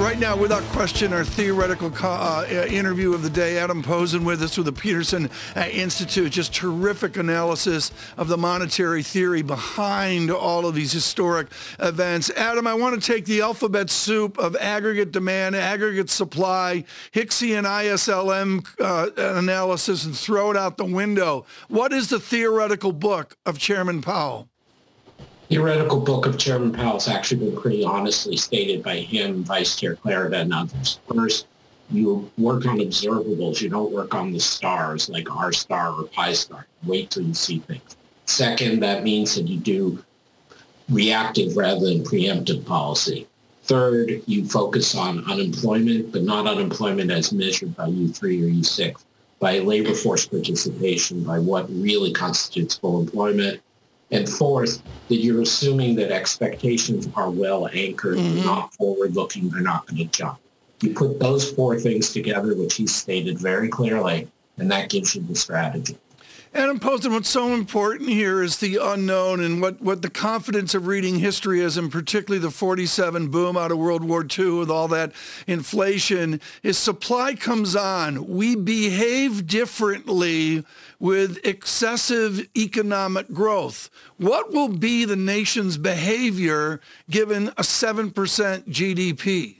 Right now, without question, our theoretical uh, interview of the day, Adam Posen with us with the Peterson uh, Institute. Just terrific analysis of the monetary theory behind all of these historic events. Adam, I want to take the alphabet soup of aggregate demand, aggregate supply, Hicksian ISLM uh, analysis and throw it out the window. What is the theoretical book of Chairman Powell? Theoretical book of Chairman Powell has actually been pretty honestly stated by him, Vice Chair Clarida, and others. First, you work on observables. You don't work on the stars like R star or pi star. Wait till you see things. Second, that means that you do reactive rather than preemptive policy. Third, you focus on unemployment, but not unemployment as measured by U3 or U6, by labor force participation, by what really constitutes full employment, and fourth, that you're assuming that expectations are well anchored, mm-hmm. not forward looking, they're not going to jump. You put those four things together, which he stated very clearly, and that gives you the strategy. Adam Posen, what's so important here is the unknown and what, what the confidence of reading history is, and particularly the 47 boom out of World War II with all that inflation, is supply comes on. We behave differently with excessive economic growth. What will be the nation's behavior given a 7% GDP?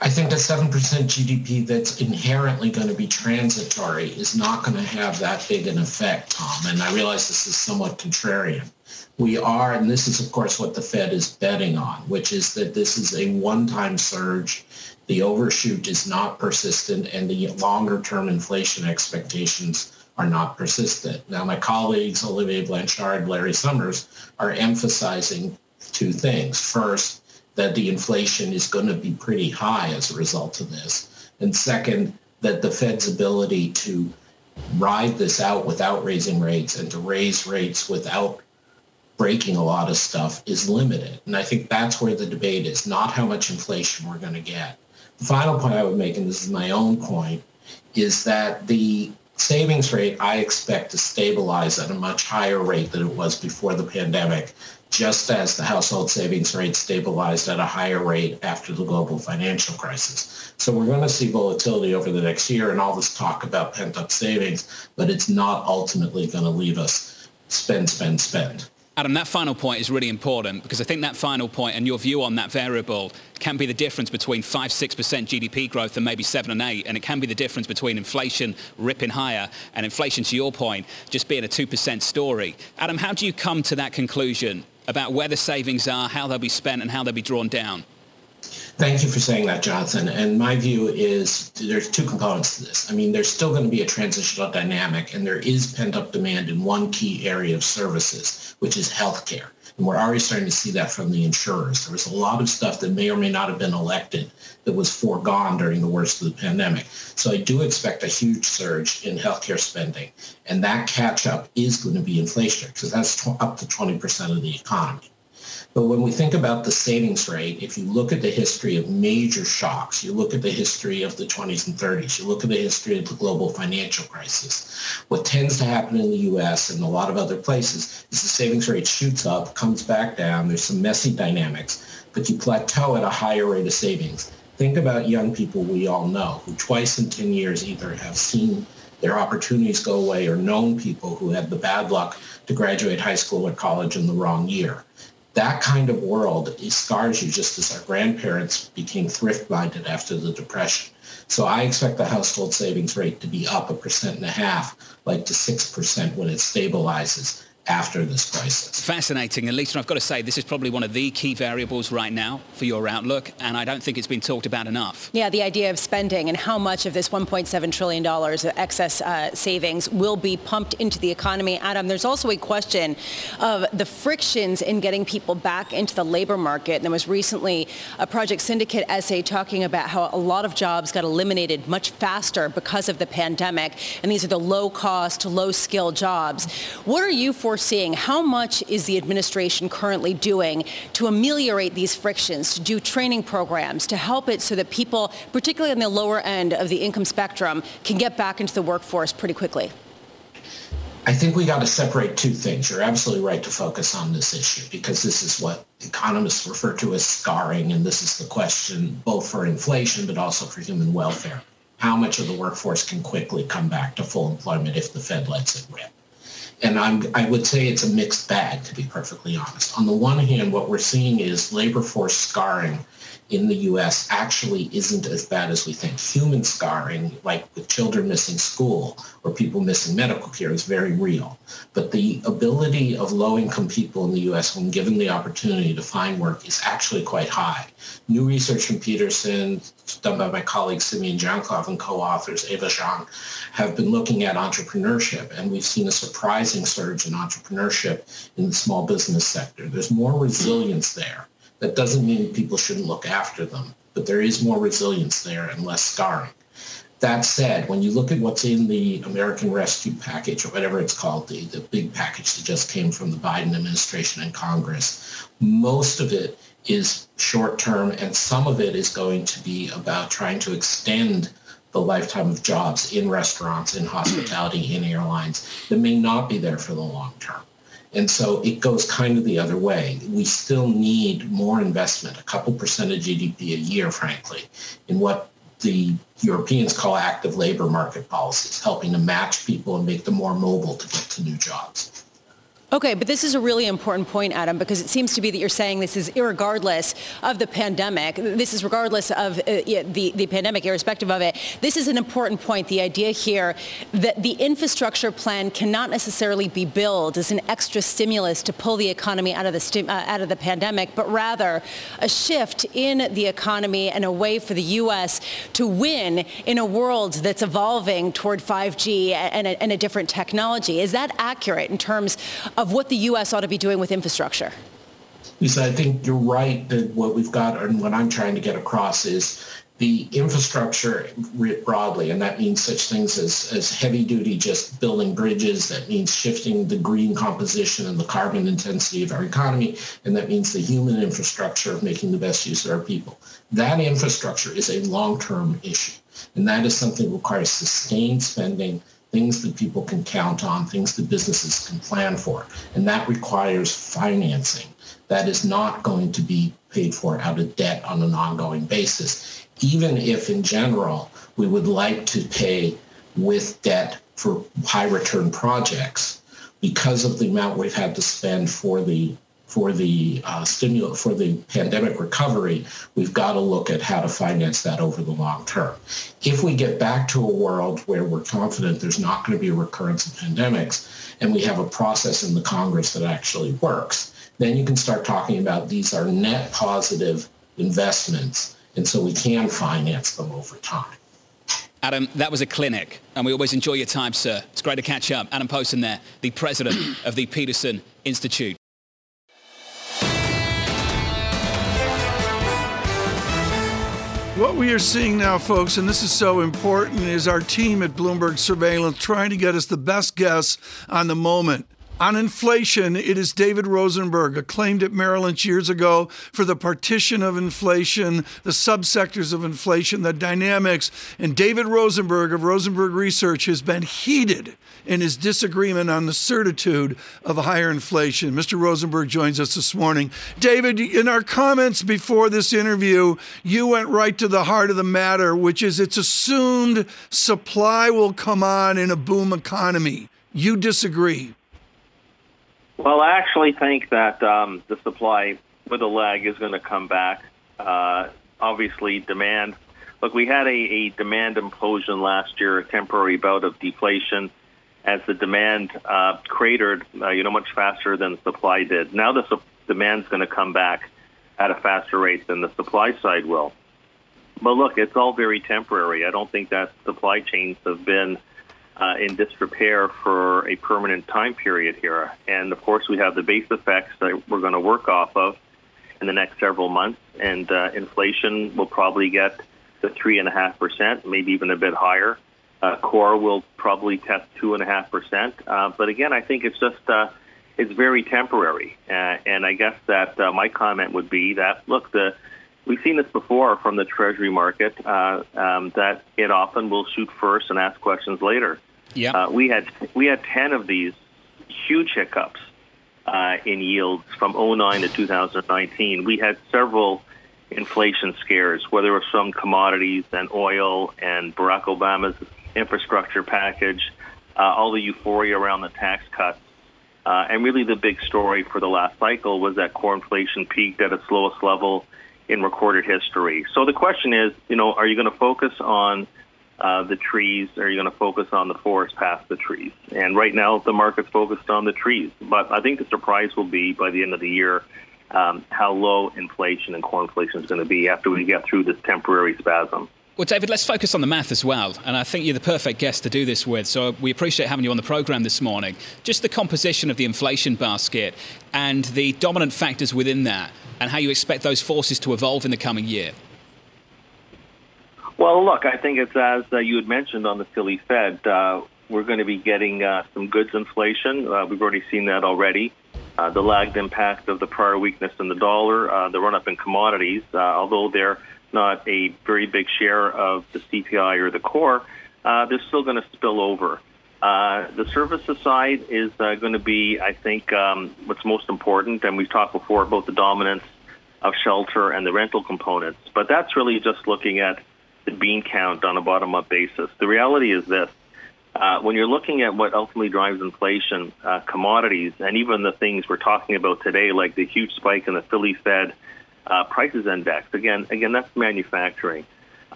I think the 7% GDP that's inherently going to be transitory is not going to have that big an effect, Tom. And I realize this is somewhat contrarian. We are, and this is, of course, what the Fed is betting on, which is that this is a one-time surge. The overshoot is not persistent, and the longer-term inflation expectations are not persistent. Now, my colleagues, Olivier Blanchard, Larry Summers, are emphasizing two things. First, that the inflation is going to be pretty high as a result of this. And second, that the Fed's ability to ride this out without raising rates and to raise rates without breaking a lot of stuff is limited. And I think that's where the debate is, not how much inflation we're going to get. The final point I would make, and this is my own point, is that the savings rate I expect to stabilize at a much higher rate than it was before the pandemic, just as the household savings rate stabilized at a higher rate after the global financial crisis. So we're going to see volatility over the next year and all this talk about pent-up savings, but it's not ultimately going to leave us spend, spend, spend. Adam, that final point is really important because I think that final point and your view on that variable can be the difference between 5 6% GDP growth and maybe 7 and 8 and it can be the difference between inflation ripping higher and inflation to your point just being a 2% story. Adam, how do you come to that conclusion about where the savings are, how they'll be spent and how they'll be drawn down? Thank you for saying that, Jonathan. And my view is there's two components to this. I mean, there's still going to be a transitional dynamic, and there is pent-up demand in one key area of services, which is healthcare. And we're already starting to see that from the insurers. There was a lot of stuff that may or may not have been elected that was foregone during the worst of the pandemic. So I do expect a huge surge in healthcare spending. And that catch up is going to be inflationary because that's up to 20% of the economy. But when we think about the savings rate, if you look at the history of major shocks, you look at the history of the 20s and 30s, you look at the history of the global financial crisis, what tends to happen in the US and a lot of other places is the savings rate shoots up, comes back down, there's some messy dynamics, but you plateau at a higher rate of savings. Think about young people we all know who twice in 10 years either have seen their opportunities go away or known people who had the bad luck to graduate high school or college in the wrong year that kind of world scars you just as our grandparents became thrift-minded after the Depression. So I expect the household savings rate to be up a percent and a half, like to 6% when it stabilizes. After this crisis. Fascinating. And Lisa, I've got to say, this is probably one of the key variables right now for your outlook, and I don't think it's been talked about enough. Yeah, the idea of spending and how much of this $1.7 trillion of excess uh, savings will be pumped into the economy. Adam, there's also a question of the frictions in getting people back into the labor market. And there was recently a Project Syndicate essay talking about how a lot of jobs got eliminated much faster because of the pandemic. And these are the low-cost, low-skill jobs. What are you for seeing, how much is the administration currently doing to ameliorate these frictions, to do training programs, to help it so that people, particularly on the lower end of the income spectrum, can get back into the workforce pretty quickly? I think we got to separate two things. You're absolutely right to focus on this issue because this is what economists refer to as scarring, and this is the question both for inflation but also for human welfare. How much of the workforce can quickly come back to full employment if the Fed lets it rip? And I'm, I would say it's a mixed bag, to be perfectly honest. On the one hand, what we're seeing is labor force scarring in the US actually isn't as bad as we think. Human scarring, like with children missing school or people missing medical care, is very real. But the ability of low-income people in the US, when given the opportunity to find work, is actually quite high. New research from Peterson, done by my colleagues Simeon Djankov and co-authors Eva Zhang, have been looking at entrepreneurship, and we've seen a surprising surge in entrepreneurship in the small business sector. There's more resilience there that doesn't mean people shouldn't look after them, but there is more resilience there and less scarring. That said, when you look at what's in the American Rescue Package, or whatever it's called, the, the big package that just came from the Biden administration and Congress, most of it is short term and some of it is going to be about trying to extend the lifetime of jobs in restaurants, in hospitality, in airlines that may not be there for the long term. And so it goes kind of the other way. We still need more investment, a couple percent of GDP a year, frankly, in what the Europeans call active labor market policies, helping to match people and make them more mobile to get to new jobs. Okay, but this is a really important point, Adam, because it seems to be that you're saying this is regardless of the pandemic. This is regardless of uh, the, the pandemic, irrespective of it. This is an important point. The idea here that the infrastructure plan cannot necessarily be billed as an extra stimulus to pull the economy out of the, sti- uh, out of the pandemic, but rather a shift in the economy and a way for the U.S. to win in a world that's evolving toward 5G and a, and a different technology. Is that accurate in terms of what the U.S. ought to be doing with infrastructure? Lisa, I think you're right that what we've got and what I'm trying to get across is the infrastructure broadly, and that means such things as, as heavy duty, just building bridges. That means shifting the green composition and the carbon intensity of our economy. And that means the human infrastructure of making the best use of our people. That infrastructure is a long-term issue. And that is something that requires sustained spending things that people can count on, things that businesses can plan for. And that requires financing. That is not going to be paid for out of debt on an ongoing basis, even if in general we would like to pay with debt for high return projects because of the amount we've had to spend for the for the uh, stimulus for the pandemic recovery, we've got to look at how to finance that over the long term. If we get back to a world where we're confident there's not going to be a recurrence of pandemics, and we have a process in the Congress that actually works, then you can start talking about these are net positive investments, and so we can finance them over time. Adam, that was a clinic, and we always enjoy your time, sir. It's great to catch up. Adam Posen there, the president of the Peterson Institute. What we are seeing now, folks, and this is so important, is our team at Bloomberg Surveillance trying to get us the best guess on the moment. On inflation, it is David Rosenberg, acclaimed at Merrill Lynch years ago for the partition of inflation, the subsectors of inflation, the dynamics. And David Rosenberg of Rosenberg Research has been heated in his disagreement on the certitude of higher inflation. Mr. Rosenberg joins us this morning. David, in our comments before this interview, you went right to the heart of the matter, which is it's assumed supply will come on in a boom economy. You disagree. Well, I actually think that um, the supply with a lag is going to come back. Uh, obviously, demand. Look, we had a, a demand implosion last year, a temporary bout of deflation, as the demand uh, cratered, uh, you know, much faster than supply did. Now the su- demand's going to come back at a faster rate than the supply side will. But look, it's all very temporary. I don't think that supply chains have been uh, in disrepair for a permanent time period here. And of course, we have the base effects that we're going to work off of in the next several months, and uh, inflation will probably get to three and a half percent, maybe even a bit higher. Uh, core will probably test two and a half percent. Uh, but again, I think it's just uh, it's very temporary. Uh, and I guess that my comment would be that look, the we've seen this before from the Treasury market uh, um, that it often will shoot first and ask questions later. Yeah. Uh, we had we had ten of these huge hiccups uh, in yields from 09 to 2019. We had several inflation scares, whether it was from commodities and oil and Barack Obama's infrastructure package, uh, all the euphoria around the tax cuts. Uh, and really, the big story for the last cycle was that core inflation peaked at its lowest level in recorded history. So the question is, you know, are you going to focus on uh, the trees? Are you going to focus on the forest past the trees? And right now, the market's focused on the trees. But I think the surprise will be by the end of the year um, how low inflation and core inflation is going to be after we get through this temporary spasm. Well, David, let's focus on the math as well. And I think you're the perfect guest to do this with. So we appreciate having you on the program this morning. Just the composition of the inflation basket and the dominant factors within that, and how you expect those forces to evolve in the coming year. Well, look, I think it's as uh, you had mentioned on the Philly Fed. Uh, we're going to be getting uh, some goods inflation. Uh, we've already seen that already. Uh, the lagged impact of the prior weakness in the dollar, uh, the run up in commodities, although they're not a very big share of the CPI or the core, they're still going to spill over. the services side is going to be, I think, um, what's most important. And we've talked before about the dominance of shelter and the rental components. But that's really just looking at bean count on a bottom up basis. The reality is this uh, when you're looking at what ultimately drives inflation, uh, commodities, and even the things we're talking about today, like the huge spike in the Philly Fed uh, prices index, again, again, that's manufacturing.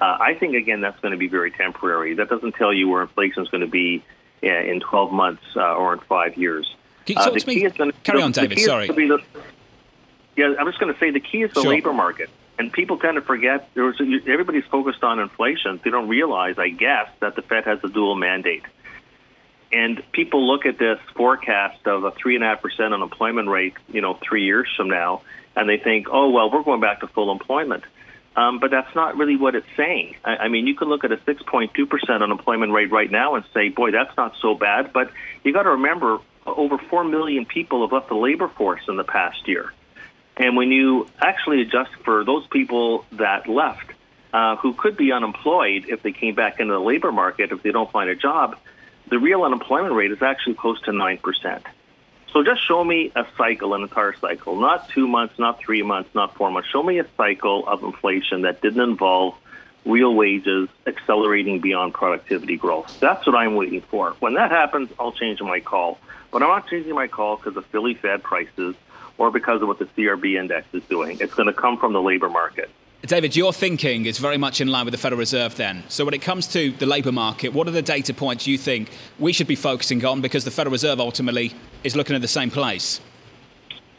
Uh, I think again that's going to be very temporary. That doesn't tell you where inflation is going to be in 12 months uh, or in five years. Can you talk to me? Carry on, David. Sorry. The, yeah, I'm just going to say the key is the sure. labor market and people tend to forget there was everybody's focused on inflation. They don't realize, I guess, that the Fed has a dual mandate. And people look at this forecast of a three and a half percent unemployment rate, you know, three years from now, and they think, oh well, we're going back to full employment. Um, but that's not really what it's saying. I, I mean, you can look at a 6.2 percent unemployment rate right now and say, boy, that's not so bad. But you got to remember, over four million people have left the labor force in the past year. And when you actually adjust for those people that left, uh, who could be unemployed if they came back into the labor market if they don't find a job, the real unemployment rate is actually close to 9%. So just show me a cycle, an entire cycle, not two months, not three months, not four months. Show me a cycle of inflation that didn't involve real wages accelerating beyond productivity growth. That's what I'm waiting for. When that happens, I'll change my call. But I'm not changing my call because the Philly Fed prices or because of what the CRB index is doing. It's going to come from the labor market. David, your thinking is very much in line with the Federal Reserve then. So when it comes to the labour market, what are the data points you think we should be focusing on because the Federal Reserve ultimately is looking at the same place?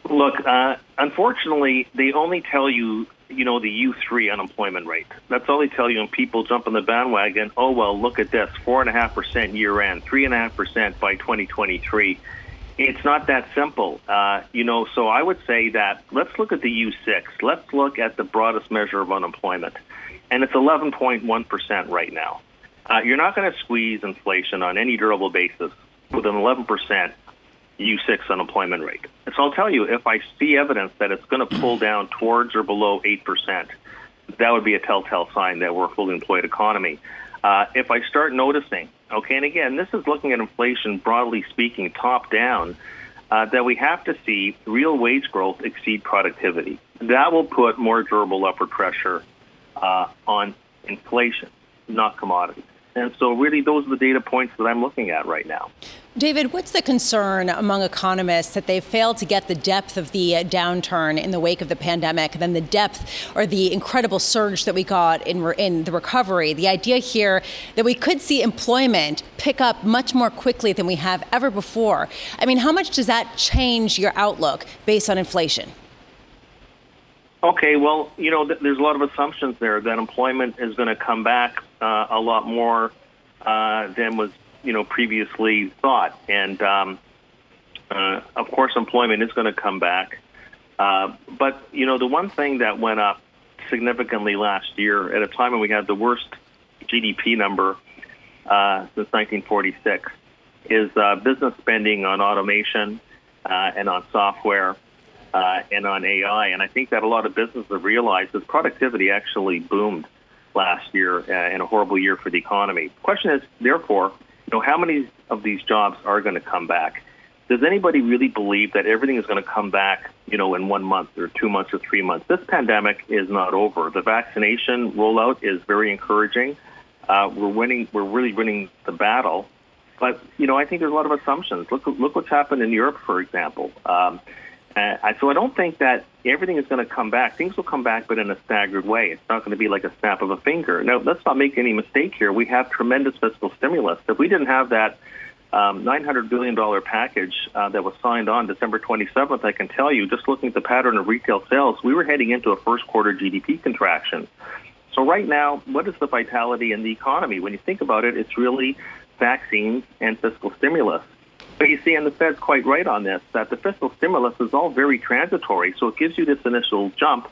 Look, uh, unfortunately, they only tell you, you know, the U3 unemployment rate. That's all they tell you, and people jump on the bandwagon. Oh, well, look at this 4.5% year end, 3.5% by 2023 it's not that simple. Uh, you know, so I would say that let's look at the U6. Let's look at the broadest measure of unemployment. And it's 11.1% right now. Uh, you're not going to squeeze inflation on any durable basis with an 11% U6 unemployment rate. And so I'll tell you, if I see evidence that it's going to pull down towards or below 8%, that would be a telltale sign that we're a fully employed economy. Uh, if I start noticing, okay, and again, this is looking at inflation broadly speaking, top down, uh, that we have to see real wage growth exceed productivity. That will put more durable upward pressure uh, on inflation, not commodities. And so, really, those are the data points that I'm looking at right now. David, what's the concern among economists that they've failed to get the depth of the uh, downturn in the wake of the pandemic, then the depth or the incredible surge that we got in, re- in the recovery? The idea here that we could see employment pick up much more quickly than we have ever before. I mean, how much does that change your outlook based on inflation? Okay, well, you know, th- there's a lot of assumptions there that employment is going to come back uh, a lot more uh, than was you know previously thought. And um, uh, of course, employment is going to come back. Uh, but you know, the one thing that went up significantly last year, at a time when we had the worst GDP number uh, since 1946, is uh, business spending on automation uh, and on software. Uh, and on AI, and I think that a lot of businesses have realized that productivity actually boomed last year in a horrible year for the economy. The question is, therefore, you know, how many of these jobs are going to come back? Does anybody really believe that everything is going to come back, you know, in one month or two months or three months? This pandemic is not over. The vaccination rollout is very encouraging. Uh, we're winning. We're really winning the battle. But you know, I think there's a lot of assumptions. Look, look what's happened in Europe, for example. Um, uh, so I don't think that everything is going to come back. Things will come back, but in a staggered way. It's not going to be like a snap of a finger. Now, let's not make any mistake here. We have tremendous fiscal stimulus. If we didn't have that um, $900 billion package uh, that was signed on December 27th, I can tell you, just looking at the pattern of retail sales, we were heading into a first quarter GDP contraction. So right now, what is the vitality in the economy? When you think about it, it's really vaccines and fiscal stimulus. But you see, and the Fed's quite right on this, that the fiscal stimulus is all very transitory. So it gives you this initial jump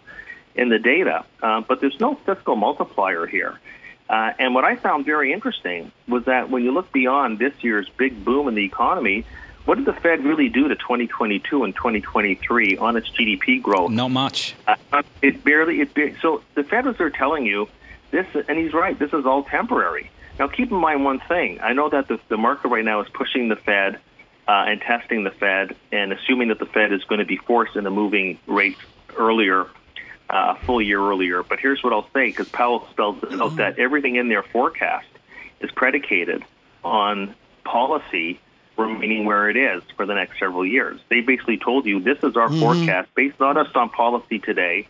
in the data, uh, but there's no fiscal multiplier here. Uh, and what I found very interesting was that when you look beyond this year's big boom in the economy, what did the Fed really do to 2022 and 2023 on its GDP growth? Not much. Uh, it barely. It so the Fed was there telling you this, and he's right. This is all temporary. Now, keep in mind one thing. I know that the, the market right now is pushing the Fed uh, and testing the Fed and assuming that the Fed is going to be forced into moving rates earlier, uh, a full year earlier. But here's what I'll say, because Powell spells out mm-hmm. that everything in their forecast is predicated on policy remaining where it is for the next several years. They basically told you this is our mm-hmm. forecast based not just on policy today,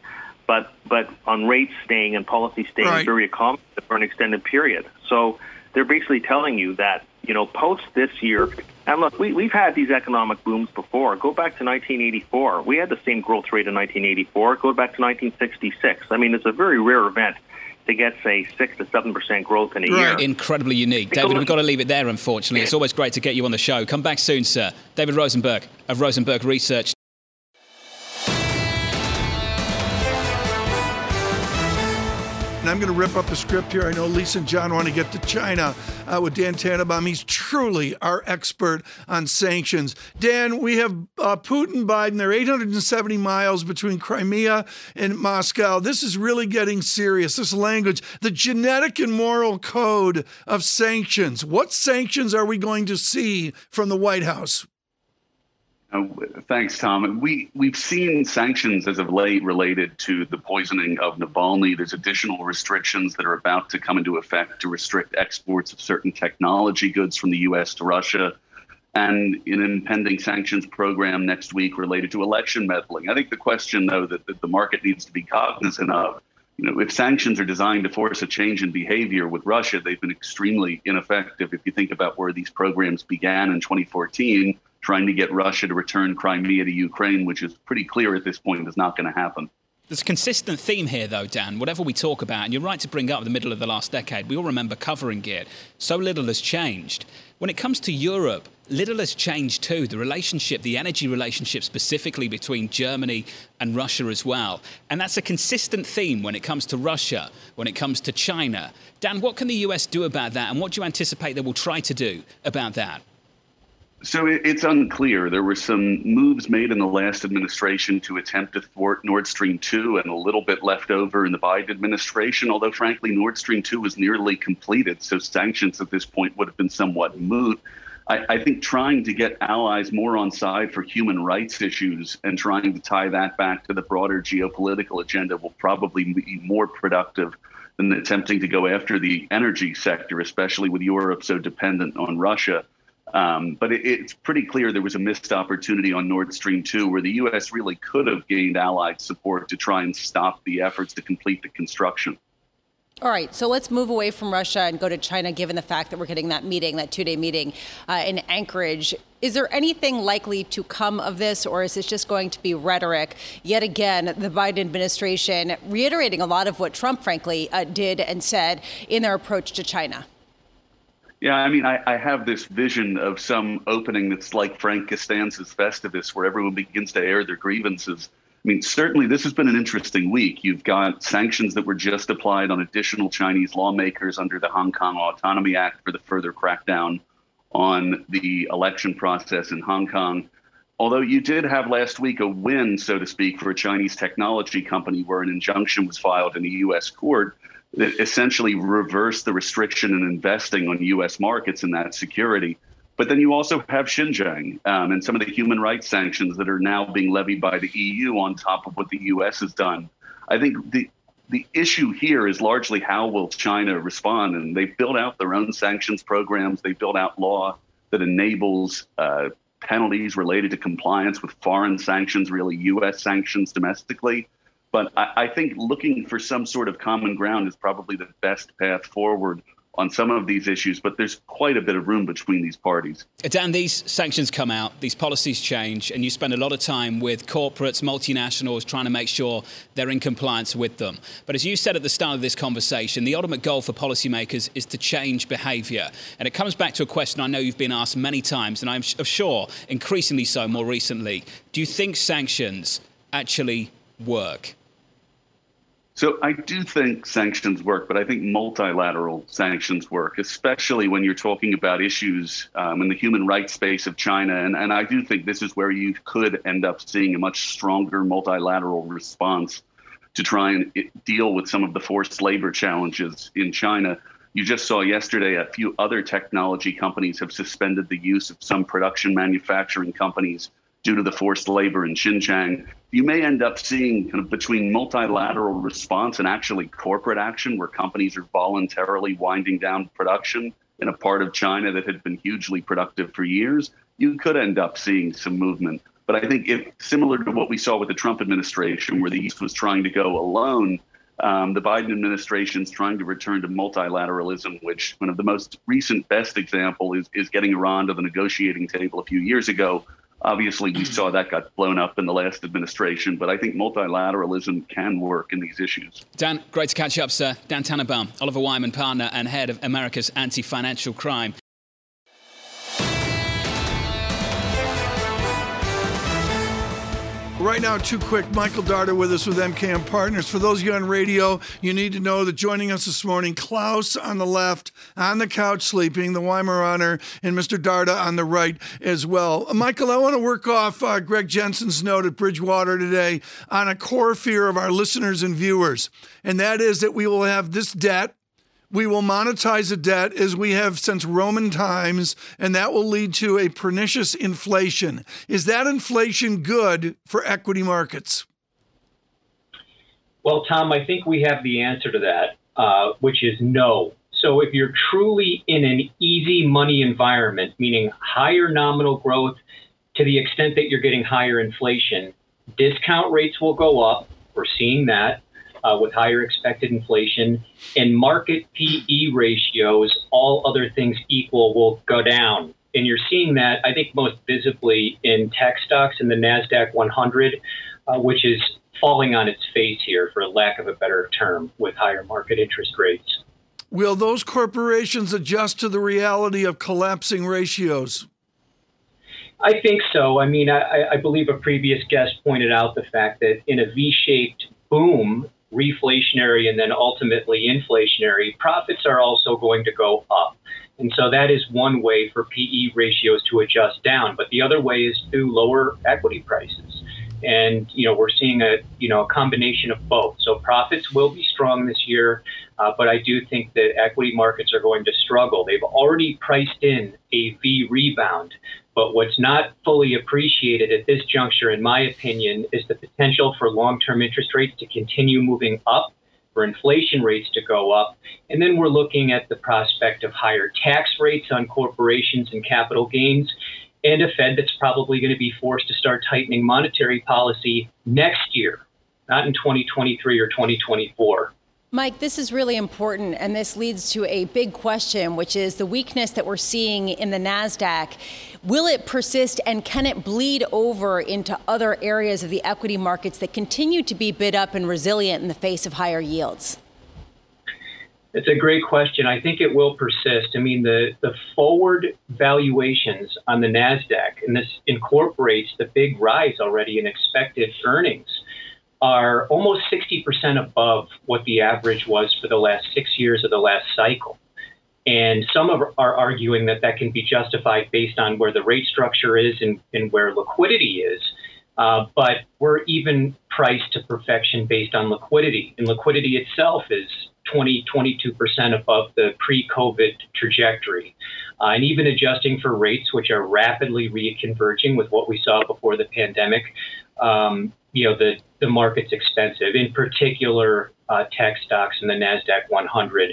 but but on rates staying and policy staying right. very accommodative for an extended period. So they're basically telling you that you know post this year and look, we, we've had these economic booms before. Go back to 1984. We had the same growth rate in 1984. Go back to 1966. I mean, it's a very rare event to get, say, 6 to 7% growth in a right. year. Incredibly unique. David, we've got to leave it there, unfortunately. It's always great to get you on the show. Come back soon, sir. David Rosenberg of Rosenberg Research. I'm going to rip up the script here. I know Lisa and John want to get to China uh, with Dan Tannebaum. He's truly our expert on sanctions. Dan, we have uh, Putin, Biden. They're 870 miles between Crimea and Moscow. This is really getting serious. This language, the genetic and moral code of sanctions. What sanctions are we going to see from the White House? Uh, thanks, Tom. We we've seen sanctions as of late related to the poisoning of Navalny. There's additional restrictions that are about to come into effect to restrict exports of certain technology goods from the U.S. to Russia, and an impending sanctions program next week related to election meddling. I think the question, though, that, that the market needs to be cognizant of. You know, if sanctions are designed to force a change in behavior with Russia, they've been extremely ineffective. If you think about where these programs began in 2014, trying to get Russia to return Crimea to Ukraine, which is pretty clear at this point is not going to happen. There's a consistent theme here, though, Dan. Whatever we talk about, and you're right to bring up the middle of the last decade, we all remember covering it. So little has changed. When it comes to Europe, little has changed too. The relationship, the energy relationship specifically between Germany and Russia as well. And that's a consistent theme when it comes to Russia, when it comes to China. Dan, what can the US do about that? And what do you anticipate they will try to do about that? So it's unclear. There were some moves made in the last administration to attempt to thwart Nord Stream 2 and a little bit left over in the Biden administration, although frankly, Nord Stream 2 was nearly completed. So sanctions at this point would have been somewhat moot. I, I think trying to get allies more on side for human rights issues and trying to tie that back to the broader geopolitical agenda will probably be more productive than attempting to go after the energy sector, especially with Europe so dependent on Russia. Um, but it, it's pretty clear there was a missed opportunity on Nord Stream 2 where the U.S. really could have gained allied support to try and stop the efforts to complete the construction. All right, so let's move away from Russia and go to China, given the fact that we're getting that meeting, that two day meeting uh, in Anchorage. Is there anything likely to come of this, or is this just going to be rhetoric? Yet again, the Biden administration reiterating a lot of what Trump, frankly, uh, did and said in their approach to China. Yeah, I mean, I, I, have this vision of some opening that's like Frank Costanza's Festivus, where everyone begins to air their grievances. I mean, certainly this has been an interesting week. You've got sanctions that were just applied on additional Chinese lawmakers under the Hong Kong Autonomy Act for the further crackdown on the election process in Hong Kong. Although you did have last week a win, so to speak, for a Chinese technology company where an injunction was filed in a U.S. court that essentially reverse the restriction in investing on U.S. markets in that security. But then you also have Xinjiang um, and some of the human rights sanctions that are now being levied by the EU on top of what the U.S. has done. I think the the issue here is largely how will China respond, and they've built out their own sanctions programs. They built out law that enables uh, penalties related to compliance with foreign sanctions, really U.S. sanctions domestically. But I, I, think looking for some sort of common ground is probably the best path forward on some of these issues, but there's quite a bit of room between these parties. Dan, these sanctions come out, these policies change, and you spend a lot of time with corporates, multinationals, trying to make sure they're in compliance with them. But as you said at the start of this conversation, the ultimate goal for policymakers is to change behavior. And it comes back to a question I know you've been asked many times, and I'm sure increasingly so more recently. Do you think sanctions actually work? So I do think sanctions work, but I think multilateral sanctions work, especially when you're talking about issues um, in the human rights space of China. And, and I do think this is where you could end up seeing a much stronger multilateral response to try and deal with some of the forced labor challenges in China. You just saw yesterday a few other technology companies have suspended the use of some production manufacturing companies due to the forced labor in Xinjiang you may end up seeing kind of between multilateral response and actually corporate action where companies are voluntarily winding down production in a part of China that had been hugely productive for years, you could end up seeing some movement. But I think if similar to what we saw with the Trump administration, where the East was trying to go alone, um, the Biden administration is trying to return to multilateralism, which one of the most recent best example is is getting Iran to the negotiating table a few years ago Obviously, we saw that got blown up in the last administration, but I think multilateralism can work in these issues. Dan, great to catch up, sir. Dan Tannebaum, Oliver Wyman partner and head of America's Anti Financial Crime. Right now, too quick. Michael Darda with us with MKM Partners. For those of you on radio, you need to know that joining us this morning, Klaus on the left, on the couch sleeping, the Weimaraner, and Mr. Darda on the right as well. Uh, Michael, I want to work off uh, Greg Jensen's note at Bridgewater today on a core fear of our listeners and viewers, and that is that we will have this debt we will monetize a debt as we have since Roman times, and that will lead to a pernicious inflation. Is that inflation good for equity markets? Well, Tom, I think we have the answer to that, uh, which is no. So if you're truly in an easy money environment, meaning higher nominal growth to the extent that you're getting higher inflation, discount rates will go up. We're seeing that uh, with higher expected inflation, and market PE ratios, all other things equal, will go down. And you're seeing that, I think, most visibly in tech stocks in the NASDAQ 100, uh, which is falling on its face here, for lack of a better term, with higher market interest rates. Will those corporations adjust to the reality of collapsing ratios? I think so. I mean, I, I, believe a previous guest pointed out the fact that in a V shaped boom, reflationary and then ultimately inflationary, profits are also going to go up. And so that is one way for PE ratios to adjust down. But the other way is through lower equity prices. And you know we're seeing a you know a combination of both. So profits will be strong this year, uh, but I do think that equity markets are going to struggle. They've already priced in a V rebound, but what's not fully appreciated at this juncture, in my opinion, is the potential for long term interest rates to continue moving up for inflation rates to go up. And then we're looking at the prospect of higher tax rates on corporations and capital gains, and a Fed that's probably going to be forced to start tightening monetary policy next year, not in 2023 or 2024. Mike, this is really important, and this leads to a big question, which is the weakness that we're seeing in the NASDAQ. Will it persist, and can it bleed over into other areas of the equity markets that continue to be bid up and resilient in the face of higher yields? It's a great question. I think it will persist. I mean, the, the forward valuations on the NASDAQ, and this incorporates the big rise already in expected earnings are almost 60% above what the average was for the last six years of the last cycle. And some are, arguing that that can be justified based on where the rate structure is and, and where liquidity is. Uh, but we're even priced to perfection based on liquidity. And liquidity itself is 20, 22% above the pre COVID trajectory. Uh, and even adjusting for rates, which are rapidly reconverging with what we saw before the pandemic, um, you know, the, the market's expensive. In particular, uh, tech stocks in the NASDAQ 100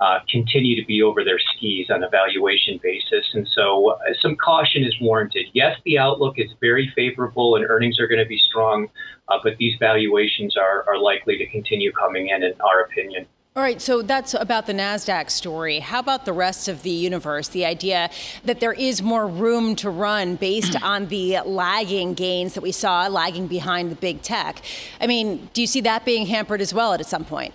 uh, continue to be over their skis on a valuation basis. And so uh, some caution is warranted. Yes, the outlook is very favorable and earnings are going to be strong, uh, but these valuations are, are likely to continue coming in, in our opinion. All right, so that's about the NASDAQ story. How about the rest of the universe? The idea that there is more room to run based on the lagging gains that we saw lagging behind the big tech. I mean, do you see that being hampered as well at some point?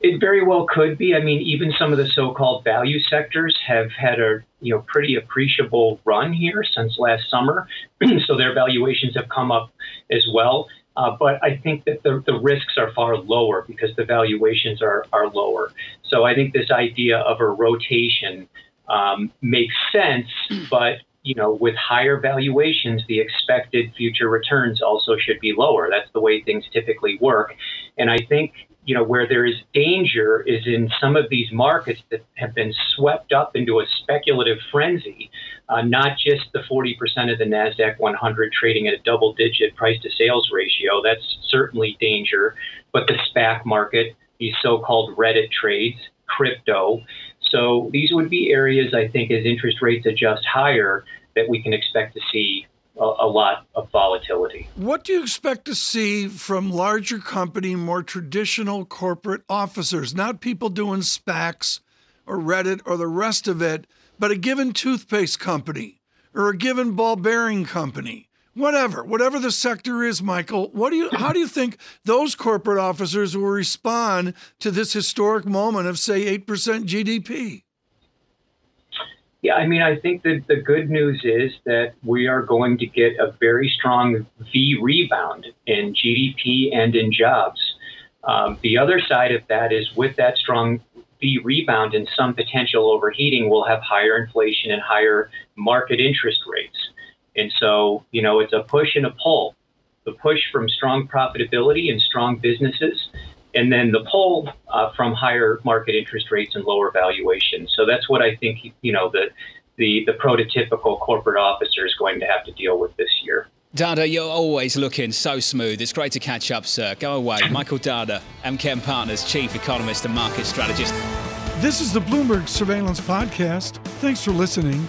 It very well could be. I mean, even some of the so-called value sectors have had a you know pretty appreciable run here since last summer, so their valuations have come up as well. Uh, but I think that the, the risks are far lower because the valuations are, are lower. So I think this idea of a rotation um, makes sense, but you know, with higher valuations, the expected future returns also should be lower. That's the way things typically work. And I think you know, where there is danger is in some of these markets that have been swept up into a speculative frenzy, uh, not just the 40% of the NASDAQ 100 trading at a double digit price to sales ratio. That's certainly danger, but the SPAC market, these so called Reddit trades, crypto. So these would be areas, I think, as interest rates adjust higher, that we can expect to see a, a lot of volatility. What do you expect to see from larger company, more traditional corporate officers, not people doing SPACs or Reddit or the rest of it, but a given toothpaste company or a given ball bearing company? Whatever, whatever the sector is, Michael, what do you how do you think those corporate officers will respond to this historic moment of say 8% GDP? Yeah, I mean, I think that the good news is that we are going to get a very strong V rebound in GDP and in jobs. Um, the other side of that is with that strong V rebound and some potential overheating, we'll have higher inflation and higher market interest rates. And so, you know, it's a push and a pull. The push from strong profitability and strong businesses and then the pull uh, from higher market interest rates and lower valuations. So that's what I think you know the the the prototypical corporate officer is going to have to deal with this year. Darda, you're always looking so smooth. It's great to catch up, sir. Go away. Michael Darda, MKM Partners Chief Economist and Market Strategist. This is the Bloomberg Surveillance Podcast. Thanks for listening.